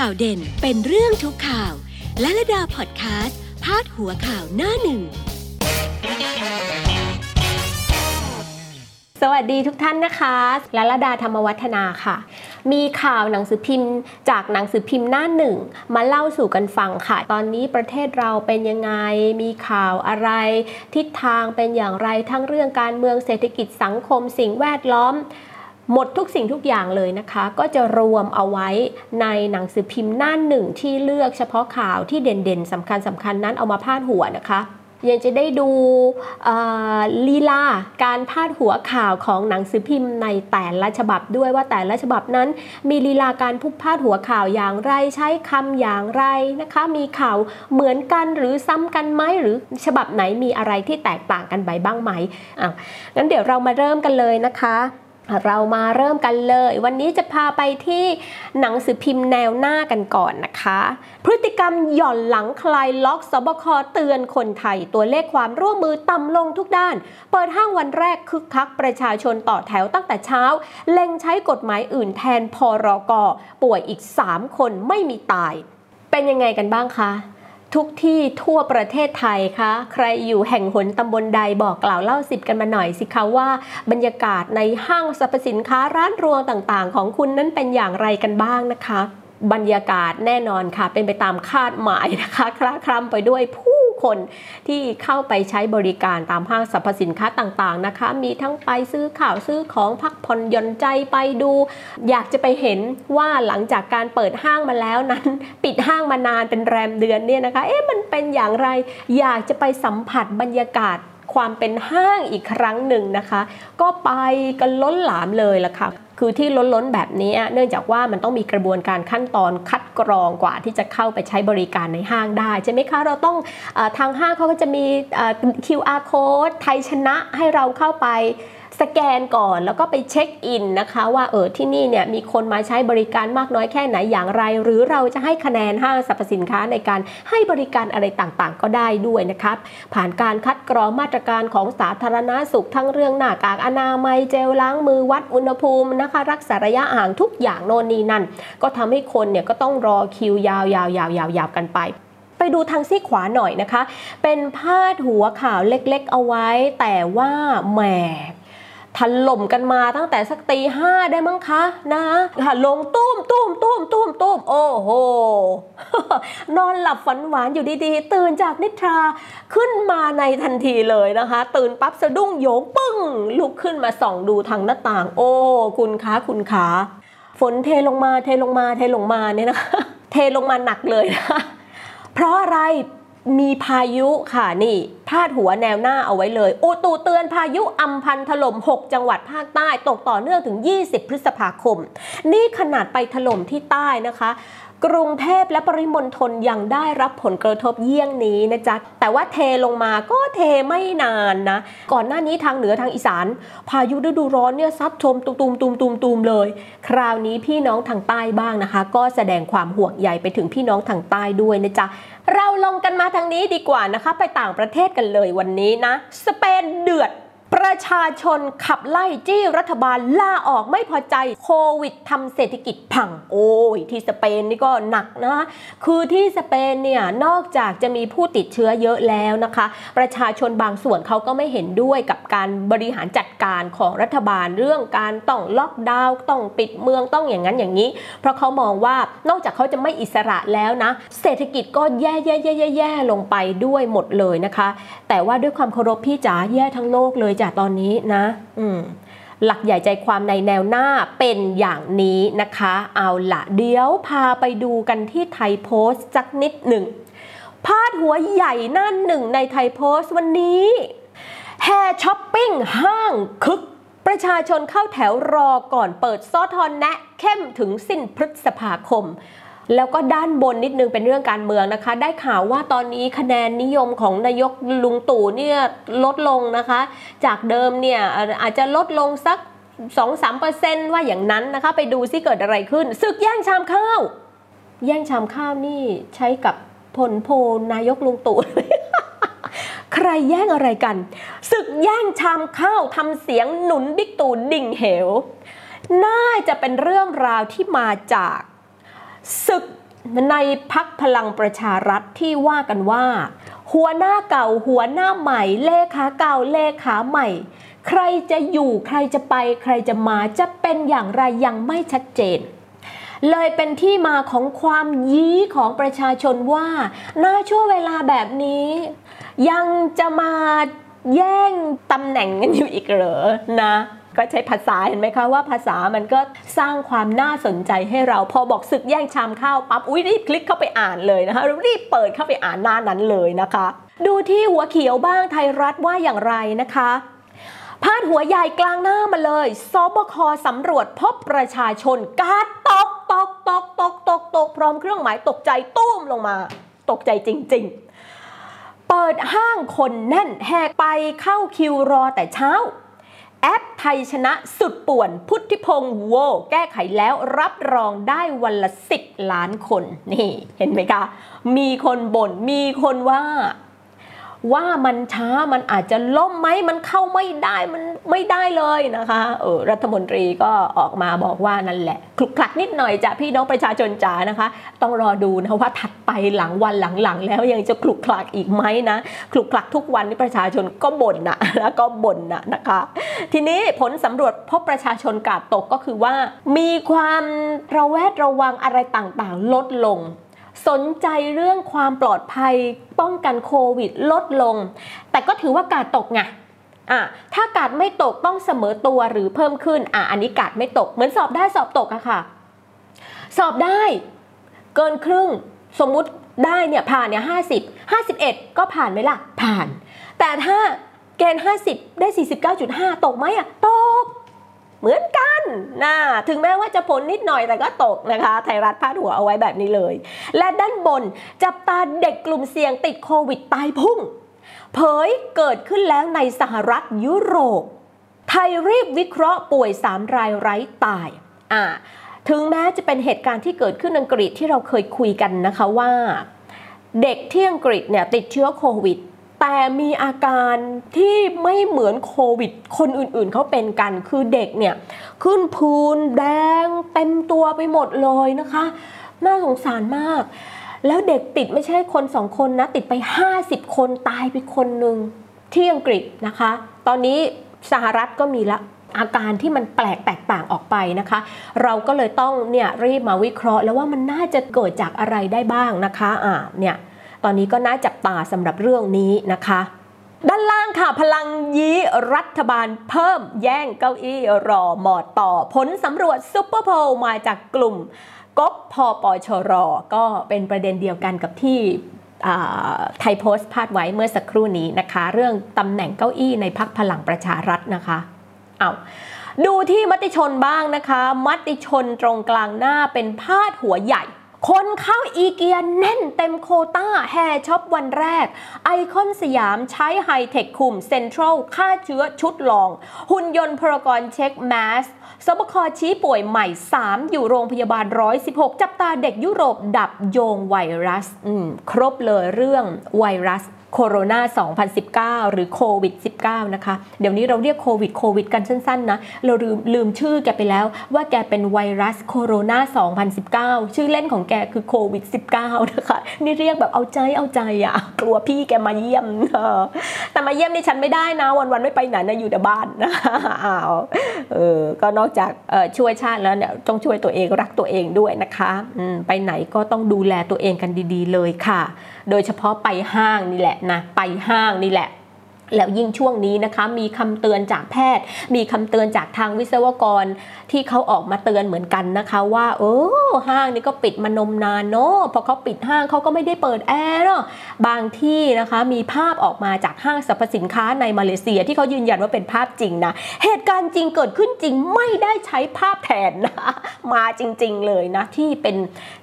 ข่าวเด่นเป็นเรื่องทุกข่าว และระดาพอดแคสต์พาดหัวข่าวหน้าหนึ่ง สวัสดีทุกท่านนะคะและระดาธรรมวัฒนาค่ะ มีข่าวหนังสือพิมพ์ จากหนังสือพิมพ์หน้าหนึ่ง มาเล่าสู่กันฟังค่ะ ตอนนี้ประเทศเราเป็นยังไง มีข่าวอะไร ทิศทางเป็นอย่างไรทั้งเรื่องการเมืองเศรษฐกิจสังคมสิ่งแวดล้อม หมดทุกสิ่งทุกอย่างเลยนะคะ ก็จะรวมเอาไว้ในหนังสือพิมพ์หน้าหนึ่งที่เลือกเฉพาะข่าวที่เด่นๆสำคัญสำคัญนั้นเอามาพาดหัวนะคะ ยังจะได้ดูลีลาการพาดหัวข่าวของหนังสือพิมพ์ในแต่ละฉบับด้วยว่าแต่ละฉบับนั้น มีลีลาการพุพาดหัวข่าวอย่างไรใช้คำอย่างไรนะคะ มีข่าวเหมือนกันหรือซ้ำกันไหมหรือฉบับไหนมีอะไรที่แตกต่างกันไปบ้างไหมอะงั้นเดี๋ยวเรามาเริ่มกันเลยนะคะ เรามาเริ่มกันเลย วันนี้จะพาไปที่หนังสือพิมพ์แนวหน้ากันก่อนนะคะ พฤติกรรมหย่อนหลังคลายล็อกสบคเตือนคนไทย ตัวเลขความร่วมมือต่ำลงทุกด้าน เปิดห้างวันแรกคึกคักประชาชนต่อแถวตั้งแต่เช้า เล็งใช้กฎหมายอื่นแทนพรกป่วยอีก 3 คนไม่มีตาย เป็นยังไงกันบ้างคะ ทุกที่ทั่วประเทศไทยคะ ใครอยู่แห่งหนตำบลใดบอกกล่าวเล่าสิบกันมาหน่อยสิคะว่า บรรยากาศในห้างสรรพสินค้าร้านรวงต่างๆ ของคุณนั้นเป็นอย่างไรกันบ้างนะคะ บรรยากาศแน่นอนค่ะ เป็นไปตามคาดหมายนะคะคลาคล้ำไปด้วยผู้ คนที่เข้าไปใช้บริการตามห้างสรรพสินค้าต่างๆนะคะ มีทั้งไปซื้อข่าวซื้อของพักผ่อนหย่อนใจไปดู อยากจะไปเห็นว่าหลังจากการเปิดห้างมาแล้วนั้น ปิดห้างมานานเป็นแรมเดือนเนี่ยนะคะ เอ๊ะมันเป็นอย่างไร อยากจะไปสัมผัสบรรยากาศความเป็นห้างอีกครั้งหนึ่งนะคะ ก็ไปกันล้นหลามเลยล่ะค่ะ คือที่ล้นๆแบบนี้เนื่องจากว่ามันต้องมีกระบวนการขั้นตอนคัดกรองกว่าที่จะเข้าไปใช้บริการในห้างได้ใช่ไหมคะเราต้องอทางห้างเขาก็จะมี QR code ไทยชนะให้เราเข้าไป สแกนก่อนแล้วก็ไปเช็คอินนะคะ ว่าเออที่นี่เนี่ยมีคนมาใช้บริการมากน้อยแค่ไหนอย่างไร หรือเราจะให้คะแนนห้างสรรพสินค้าในการให้บริการอะไรต่างๆ ก็ได้ด้วยนะครับผ่านการคัดกรองมาตรการของสาธารณาสุขทั้งเรื่องหน้ากากอนามัยเจลล้างมือวัดอุณหภูมินะคะ รักษาระยะห่างทุกอย่างโน่นนี่นั่น ก็ทำให้คนเนี่ยก็ต้องรอคิวยาวๆๆๆกันไปไปดูทางซีขวาหน่อยนะคะ เป็นพาดหัวข่าวเล็กๆเอาไว้ แต่ว่าแหม ถล่มกันมาตั้งแต่สักตีห้าได้มั้งคะนะค่ะลงตุ้มตุ้มตุ้มตุ้มตุ้มโอ้โห นอนหลับฝันหวานอยู่ดีๆ ตื่นจากนิทราขึ้นมาในทันทีเลยนะคะ ตื่นปั๊บสะดุ้งโยงปึ้ง ลุกขึ้นมาส่องดูทางหน้าต่าง โอ้ คุณคะคุณขาฝนเทลงมาเทลงมาเทลงมาเนี่ยนะคะเทลงมาหนักเลยนะเพราะอะไร มีพายุค่ะนี่พาดหัวแนวหน้าเอาไว้เลยอุตุเตือนพายุอัมพันถล่ม 6 จังหวัดภาคใต้ตกต่อเนื่องถึง 20 พฤษภาคม นี่ขนาดไปถล่มที่ใต้นะคะ กรุงเทพและปริมณฑลยังได้รับผลกระทบเยี่ยงนี้นะจ๊ะ แต่ว่าเทลงมาก็เทไม่นานนะ ก่อนหน้านี้ทางเหนือทางอีสาน พายุฤดูร้อนเนี่ยซัดชมตุมตุมตุมตุมตุมเลย คราวนี้พี่น้องทางใต้บ้างนะคะ ก็แสดงความห่วงใยไปถึงพี่น้องทางใต้ด้วยนะจ๊ะเราลงกันมาทางนี้ดีกว่านะคะ ไปต่างประเทศกันเลยวันนี้นะ สเปนเดือด ประชาชนขับไล่จี้รัฐบาลล่าออกไม่พอใจโควิดทำเศรษฐกิจพัง โอ้ย ที่สเปนนี่ก็หนักนะคือที่สเปนเนี่ยนอกจากจะมีผู้ติดเชื้อเยอะแล้วนะคะ ประชาชนบางส่วนเขาก็ไม่เห็นด้วยกับการบริหารจัดการของรัฐบาลเรื่องการต้องล็อกดาวน์ต้องปิดเมืองต้องอย่างนั้นอย่างนี้ เพราะเขามองว่านอกจากเขาจะไม่อิสระแล้วนะ เศรษฐกิจก็แย่แย่แย่แย่ลงไปด้วยหมดเลยนะคะ แต่ว่าด้วยความเคารพพี่จ๋าแย่ทั้งโลกเลยจ้ะากตอนนี้นะอืมหลักใหญ่ใจความในแนวหน้าเป็นอย่างนี้นะคะ เอาละเดี๋ยวพาไปดูกันที่ไทยโพสต์สักนิดหนึ่ง พาดหัวใหญ่หน้าหนึ่งในไทยโพสต์วันนี้แฮช้อปปิ้งห้างคึก ประชาชนเข้าแถวรอก่อนเปิดซอทอนแนะเข้มถึงสิ้นพฤษภาคม แล้วก็ด้านบนนิดนึงเป็นเรื่องการเมืองนะคะ ได้ข่าวว่าตอนนี้คะแนนนิยมของนายกลุงตู่เนี่ยลดลงนะคะ จากเดิมเนี่ยอาจจะลดลงสัก 2-3%ว่าอย่างนั้นนะคะ ไปดูซิเกิดอะไรขึ้นศึกแย่งชามข้าว แย่งชามข้าวนี่ใช้กับผลโพนายกลุงตู่ใครแย่งอะไรกันศึกแย่งชามข้าวทำเสียงหนุนบิ๊กตู่ดิ่งเหว น่าจะเป็นเรื่องราวที่มาจาก ศึกในพักพลังประชารัฐที่ว่ากันว่า หัวหน้าเก่าหัวหน้าใหม่ เลขาเก่าเลขาใหม่ ใครจะอยู่ใครจะไป ใครจะมาจะเป็นอย่างไรยังไม่ชัดเจน เลยเป็นที่มาของความยี้ของประชาชนว่าณช่วงเวลาแบบนี้ ยังจะมาแย่งตำแหน่งกันอยู่อีกเหรอนะ ก็ใช้ภาษาเห็นไหมคะว่าภาษามันก็สร้างความน่าสนใจให้เราพอบอกศึกแย่งชามข้าวปั๊บอุ้ยรีบคลิกเข้าไปอ่านเลยนะคะรีบเปิดเข้าไปอ่านหน้านั้นเลยนะคะ ดูที่หัวเขียวบ้างไทยรัฐว่าอย่างไรนะคะพาดหัวใหญ่กลางหน้ามาเลยสบคสำรวจพบประชาชนกาดตกตกตกตกตกตกพร้อมเครื่องหมายตกใจตุ้มลงมา ตกใจจริง ๆ เปิดห้างคนแน่นแหกไปเข้าคิวรอแต่เช้า แอปไทยชนะสุดป่วน พุทธิพงศ์โว แก้ไขแล้วรับรองได้วันละสิบล้านคน นี่ เห็นไหมคะ มีคนบน่นมีคนว่า ว่ามันช้ามันอาจจะล่มไหมมันเข้าไม่ได้มันไม่ได้เลยนะคะเออรัฐมนตรีก็ออกมาบอกว่านั่นแหละคลุกคลักนิดหน่อยจ้ะพี่น้องประชาชนจ๋านะคะ ต้องรอดูนะว่าถัดไปหลังวันหลังๆ แล้วยังจะคลุกคลักอีกไหมนะคลุกคลักทุกวันนี่ประชาชนก็บ่นนะแล้วก็บ่นนะนะคะ ทีนี้ผลสำรวจพบประชาชนกาดตกก็คือว่า มีความระแวดระวังอะไรต่างๆ ลดลง สนใจเรื่องความปลอดภัยป้องกันโควิดลดลง แต่ก็ถือว่ากาดตกไงอะถ้ากาดไม่ตกต้องเสมอตัวหรือเพิ่มขึ้นอะอันนี้กาดไม่ตกเหมือนสอบได้สอบตกอะค่ะ สอบได้เกินครึ่งสมมุติได้เนี่ยผ่านเนี่ยห้าสิบห้าสิบเอ็ดก็ผ่านไหมล่ะผ่าน แต่ถ้าเกณฑ์ห้าสิบได้สี่สิบเก้าจุดห้าตกไหมอะตก เหมือนกันนะถึงแม้ว่าจะผลนิดหน่อยแต่ก็ตกนะคะ ไทยรัฐพาดหัวเอาไว้แบบนี้เลย และด้านบนจับตาเด็กกลุ่มเสี่ยงติดโควิดตายพุ่ง เผยเกิดขึ้นแล้วในสหรัฐยุโรป ไทยรีบวิเคราะห์ป่วย 3 รายไร้ตายอ่าถึงแม้จะเป็นเหตุการณ์ที่เกิดขึ้นอังกฤษที่เราเคยคุยกันนะคะว่า เด็กที่อังกฤษเนี่ยติดเชื้อโควิด แต่มีอาการที่ไม่เหมือนโควิด คนอื่นๆเขาเป็นกัน คือเด็กเนี่ย ขึ้นพูนแดงเต็มตัวไปหมดเลยนะคะ น่าสงสารมาก แล้วเด็กติดไม่ใช่คนสองคนนะ ติดไป 50 คนตายไปคนหนึ่งที่อังกฤษนะคะ ตอนนี้สหรัฐก็มีละอาการที่มันแปลกแตกต่างออกไปนะคะ เราก็เลยต้องเนี่ยรีบมาวิเคราะห์ แล้วว่ามันน่าจะเกิดจากอะไรได้บ้างนะคะอ่าเนี่ย ตอนนี้ก็น่าจับตาสำหรับเรื่องนี้นะคะ ด้านล่างค่ะพลังยี้รัฐบาลเพิ่มแย่งเก้าอี้รอหมอดต่อ ผลสำรวจซุปเปอร์โพลมาจากกลุ่มก๊กพอปอชรอก็เป็นประเด็นเดียวกันกับที่ไทยโพสต์พาดไว้เมื่อสักครู่นี้นะคะ เรื่องตำแหน่งเก้าอี้ในพรรคพลังประชารัฐนะคะเอาดูที่มติชนบ้างนะคะ มติชนตรงกลางหน้าเป็นพาดหัวใหญ่ คนเข้าอีเกียแน่นเต็มโควต้าแห่ช็อปวันแรก ไอคอนสยามใช้ไฮเทคคุมเซ็นทรัลฆ่าเชื้อชุดลอง หุ่นยนต์พรกรเช็คแมสสบคชี้ป่วยใหม่ 3 อยู่โรงพยาบาล 116 จับตาเด็กยุโรปดับโยงไวรัส ครบเลยเรื่องไวรัส โคโรนา 2019 หรือโควิด 19 นะคะ เดี๋ยวนี้เราเรียกโควิดโควิดกันสั้นๆนะ เราลืมลืมชื่อแกไปแล้วว่าแกเป็นไวรัสโคโรนา 2019 ชื่อเล่นของแกคือโควิด 19 นะคะ นี่เรียกแบบเอาใจเอาใจอะกลัวพี่แกมาเยี่ยม แต่มาเยี่ยมนี่ฉันไม่ได้นะ วันๆไม่ไปไหนนะอยู่แต่บ้านนะอ้าว เออก็นอกจากช่วยชาติแล้วเนี่ยต้องช่วยตัวเองรักตัวเองด้วยนะคะไปไหนก็ต้องดูแลตัวเองกันดี ๆ เลยค่ะ โดยเฉพาะไปห้างนี่แหละนะไปห้างนี่แหละ แล้วยิ่งช่วงนี้นะคะมีคำเตือนจากแพทย์ มีคำเตือนจากทางวิศวกรที่เขาออกมาเตือนเหมือนกันนะคะ ว่าเออห้างนี่ก็ปิดมานมนานเนาะพอเขาปิดห้างเขาก็ไม่ได้เปิดแอร์เนาะบางที่นะคะมีภาพออกมาจากห้างสรรพสินค้าในมาเลเซียที่เขายืนยันว่าเป็นภาพจริงนะเหตุการณ์จริงเกิดขึ้นจริงไม่ได้ใช้ภาพแทนนะมาจริง ๆ เลยนะที่เป็น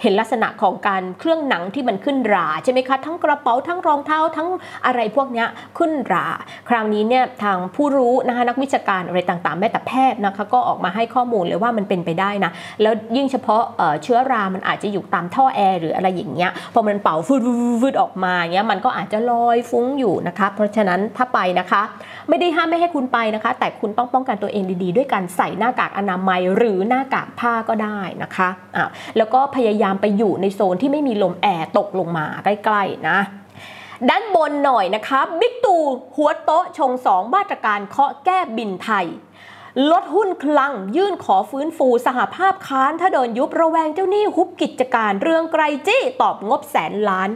เห็นลักษณะของการเครื่องหนังที่มันขึ้นราใช่ไหมคะทั้งกระเป๋าทั้งรองเท้าทั้งอะไรพวกนี้ขึ้นราคราวนี้เนี่ยทางผู้รู้นะคะนักวิชาการอะไรต่างๆ แม้แต่แพทย์นะคะก็ออกมาให้ข้อมูลเลยว่ามันเป็นไปได้นะ แล้วยิ่งเฉพาะเชื้อรา มันอาจจะอยู่ตามท่อแอร์หรืออะไรอย่างเงี้ย พอมันเป่าฟืดฟืดออกมาเงี้ยมันก็อาจจะลอยฟุ้งอยู่นะคะ เพราะฉะนั้นถ้าไปนะคะ ไม่ได้ห้ามไม่ให้คุณไปนะคะ แต่คุณต้องป้องกันตัวเองดีๆ ด้วยการใส่หน้ากากอนามัยหรือหน้ากากผ้าก็ได้นะคะอะแล้วก็พยายามไปอยู่ในโซนที่ไม่มีลมแอร์ตกลงมาใกล้ๆนะ ด้านบนหน่อยนะคะบิ๊กตู่หัวโต๊ะชงสองมาตรการเคาะแก้บินไทย ลดหุ้นคลังยื่นขอฟื้นฟูสหภาพค้านถ้าโดนยุบระแวงเจ้าหนี้ฮุบกิจการเรื่องไกรจี้ตอบงบแสนล้าน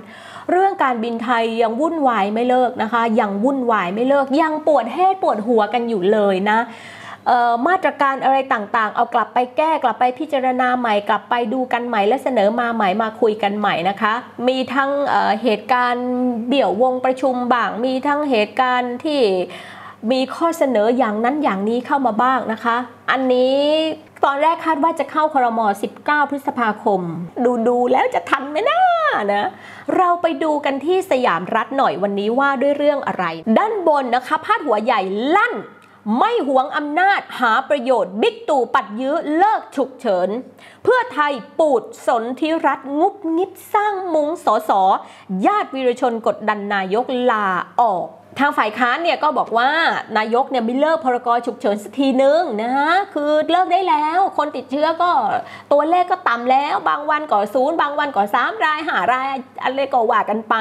เรื่องการบินไทยยังวุ่นวายไม่เลิกนะคะ ยังวุ่นวายไม่เลิกยังปวดเฮดปวดหัวกันอยู่เลยนะ มาตรการอะไรต่างๆ เอากลับไปแก้กลับไปพิจารณาใหม่ กลับไปดูกันใหม่ และเสนอมาใหม่มาคุยกันใหม่นะคะ มีทั้งเเหตุการณ์เบี่ยววงประชุมบ้าง มีทั้งเหตุการณ์ที่มีข้อเสนออย่างนั้นอย่างนี้เข้ามาบ้างนะคะ อันนี้ตอนแรกคาดว่าจะเข้าครม 19 พฤษภาคม ดูดูแล้วจะทันไหมนะนะ เราไปดูกันที่สยามรัฐหน่อยวันนี้ว่าด้วยเรื่องอะไร ด้านบนนะคะ พาดหัวใหญ่ลั่น ไม่หวงอำนาจหาประโยชน์บิ๊กตู่ปัดยื้อเลิกฉุกเฉิน เพื่อไทยปูดสนธิรัตน์งุบงิบสร้างมุ้งสอสอญาติวีรชนกดดันนายกลาออก ทางฝ่ายค้านเนี่ยก็บอกว่านายกเนี่ยไม่เลิกพรกฉุกเฉินสักทีนึงนะคือเลิกได้แล้ว คนติดเชื้อก็ตัวเลขก็ต่ำแล้ว บางวันก็ศูนย์บางวันก็สามรายห้ารายอะไรก็ว่ากันไป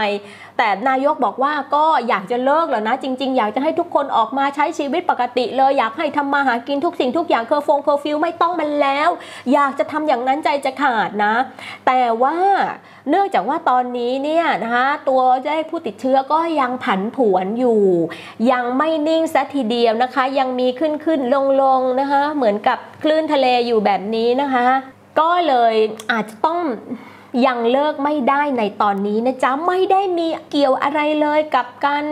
แต่นายกบอกว่าก็อยากจะเลิกแล้วนะ จริง ๆ อยากจะให้ทุกคนออกมาใช้ชีวิตปกติเลยอยากให้ทำมาหากินทุกสิ่งทุกอย่างเคอร์ฟงเคอร์ฟิวไม่ต้องมันแล้ว อยากจะทำอย่างนั้นใจจะขาดนะ แต่ว่าเนื่องจากว่าตอนนี้เนี่ยนะคะตัวได้ผู้ติดเชื้อก็ยังผันผวนอยู่ ยังไม่นิ่งสัทีเดียวนะคะ ยังมีขึ้นขึ้นลงลงนะคะ เหมือนกับคลื่นทะเลอยู่แบบนี้นะคะ ก็เลยอาจจะต้อง ยังเลิกไม่ได้ในตอนนี้นะจ๊ะไม่ได้มีเกี่ยวอะไรเลยกับการ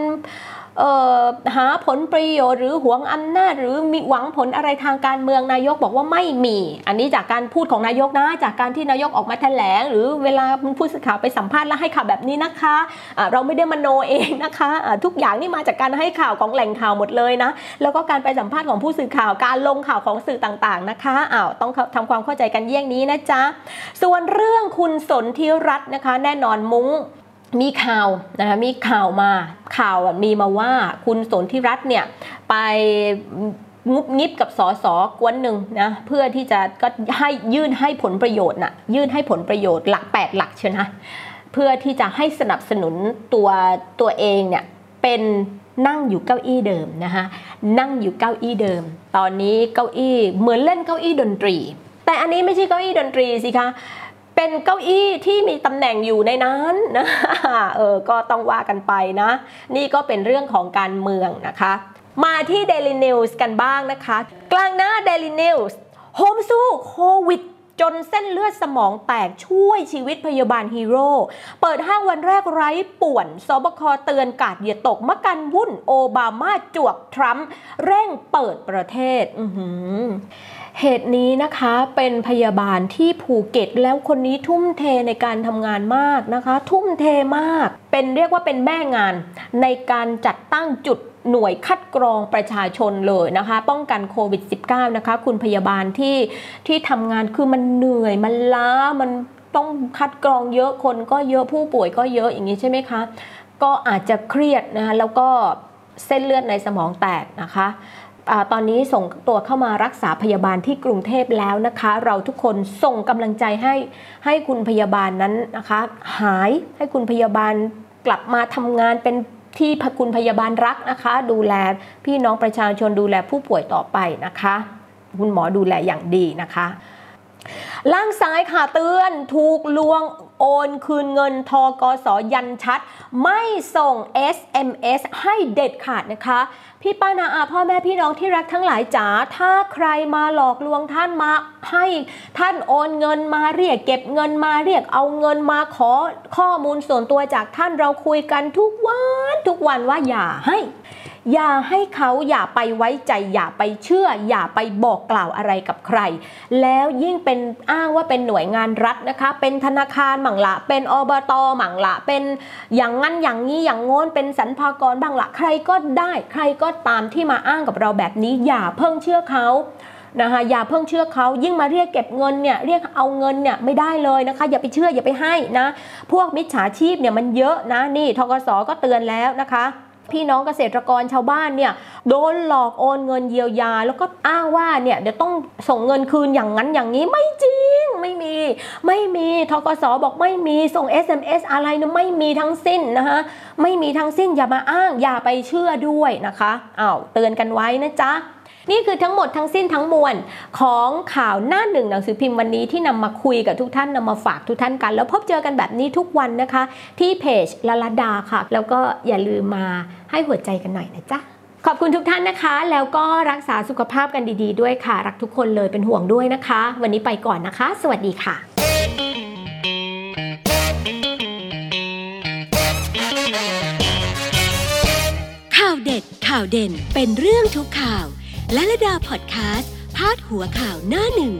หาผลประโยชน์หรือหวงอำนาจหรือมีหวังผลอะไรทางการเมืองนายกบอกว่าไม่มี อันนี้จากการพูดของนายกนะ จากการที่นายกออกมาแถลง หรือเวลาผู้สื่อข่าวไปสัมภาษณ์แล้วให้ข่าวแบบนี้นะคะะเราไม่ได้มโนเองนะคะะทุกอย่างนี่มาจากการให้ข่าวของแหล่งข่าวหมดเลยนะ แล้วก็การไปสัมภาษณ์ของผู้สื่อข่าวการลงข่าวของสื่อต่างๆนะคะอ้าวต้องทำความเข้าใจกันเยี่ยงนี้นะจ๊ะส่วนเรื่องคุณสนธิรัตน์นะคะ แน่นอนมุ้ง มีข่าวนะคะมีข่าวมาข่าวมีมาว่าคุณสนธิรัตน์เนี่ยไปงุบงิบกับสอสอกวนหนึ่งนะเพื่อที่จะก็ให้ยื่นให้ผลประโยชน์นะยื่นให้ผลประโยชน์หลัก 8 หลักเชียวนะเพื่อที่จะให้สนับสนุนตัวตัวเองเนี่ยเป็นนั่งอยู่เก้าอี้เดิมนะคะนั่งอยู่เก้าอี้เดิม ตอนนี้เก้าอี้เหมือนเล่นเก้าอี้ดนตรี แต่อันนี้ไม่ใช่เก้าอี้ดนตรีสิคะ เป็นเก้าอี้ที่มีตำแหน่งอยู่ในนั้นนะเออก็ต้องว่ากันไปนะ นี่ก็เป็นเรื่องของการเมืองนะคะ มาที่ Daily News กันบ้างนะคะ กลางหน้า Daily News โฮมสู้โควิดจนเส้นเลือดสมองแตกช่วยชีวิตพยาบาลฮีโร่ เปิดห้างวันแรกไร้ป่วนสบคเตือนกาดเหยียตกมะกันวุ่นโอบามาจวกทรัมป์เร่งเปิดประเทศ อื เหตุนี้นะคะเป็นพยาบาลที่ภูเก็ตแล้วคนนี้ทุ่มเทในการทำงานมากนะคะ ทุ่มเทมาก เป็นเรียกว่าเป็นแม่งาน ในการจัดตั้งจุดหน่วยคัดกรองประชาชนเลยนะคะ ป้องกันโควิด -19 นะคะ คุณพยาบาลที่ที่ทำงานคือมันเหนื่อยมันล้ามันต้องคัดกรองเยอะคนก็เยอะผู้ป่วยก็เยอะอย่างนี้ใช่ไหมคะ ก็อาจจะเครียดนะคะแล้วก็เส้นเลือดในสมองแตกนะคะ ตอนนี้ส่งตัวเข้ามารักษาพยาบาลที่กรุงเทพแล้วนะคะ เราทุกคนส่งกำลังใจให้ให้คุณพยาบาลนั้นนะคะ หายให้คุณพยาบาลกลับมาทำงานเป็นที่คุณพยาบาลรักนะคะ ดูแลพี่น้องประชาชนดูแลผู้ป่วยต่อไปนะคะ คุณหมอดูแลอย่างดีนะคะ ล่างซ้ายค่ะเตือนถูกลวงโอนคืนเงินทกสยันชัด ไม่ส่ง SMS ให้เด็ดขาดนะคะ พี่ป้านาอาพ่อแม่พี่น้องที่รักทั้งหลายจ๋าถ้าใครมาหลอกลวงท่านมาให้ท่านโอนเงินมาเรียกเก็บเงินมาเรียกเอาเงินมาขอข้อมูลส่วนตัวจากท่านเราคุยกันทุกวันทุกวันว่าอย่าให้ อย่าให้เขาอย่าไปไว้ใจ อย่าไปเชื่อ อย่าไปบอกกล่าวอะไรกับใคร แล้วยิ่งเป็นอ้างว่าเป็นหน่วยงานรัฐนะคะ เป็นธนาคารหมั่งละ เป็นอบตหมั่งละ เป็นอย่างงั้นอย่างนี้อย่างโน้นเป็นสรรพากรบ้างละใครก็ได้ใครก็ตามที่มาอ้างกับเราแบบนี้ อย่าเพิ่งเชื่อเขานะคะอย่าเพิ่งเชื่อเขายิ่งมาเรียกเก็บเงินเนี่ยเรียกเอาเงินเนี่ยไม่ได้เลยนะคะ อย่าไปเชื่ออย่าไปให้นะ พวกมิจฉาชีพเนี่ยมันเยอะนะนี่ทกสก็เตือนแล้วนะคะ พี่น้องเกษตรกรชาวบ้านเนี่ยโดนหลอกโอนเงินเยียวยา แล้วก็อ้างว่าเนี่ยเดี๋ยวต้องส่งเงินคืนอย่างนั้นอย่างนี้ไม่จริงไม่มี ไม่มีทกสบอกไม่มีส่ง SMS อะไรนะไม่มีทั้งสิ้นนะคะไม่มีทั้งสิ้นอย่ามาอ้างอย่าไปเชื่อด้วยนะคะอ้าวเตือนกันไว้นะจ๊ะ นี่คือทั้งหมดทั้งสิ้นทั้งมวลของข่าวหน้าหนึ่งหนังสือพิมพ์วันนี้ที่นำมาคุยกับทุกท่านนำมาฝากทุกท่านกัน แล้วพบเจอกันแบบนี้ทุกวันนะคะ ที่เพจละลดาค่ะ แล้วก็อย่าลืมมาให้หัวใจกันหน่อยนะจ๊ะขอบคุณทุกท่านนะคะ แล้วก็รักษาสุขภาพกันดี ๆ ด้วยค่ะ รักทุกคนเลยเป็นห่วงด้วยนะคะ วันนี้ไปก่อนนะคะ สวัสดีค่ะข่าวเด็ดข่าวเด่นเป็นเรื่องทุกข่าว และระดาพอดแคสต์พาดหัวข่าวหน้าหนึ่ง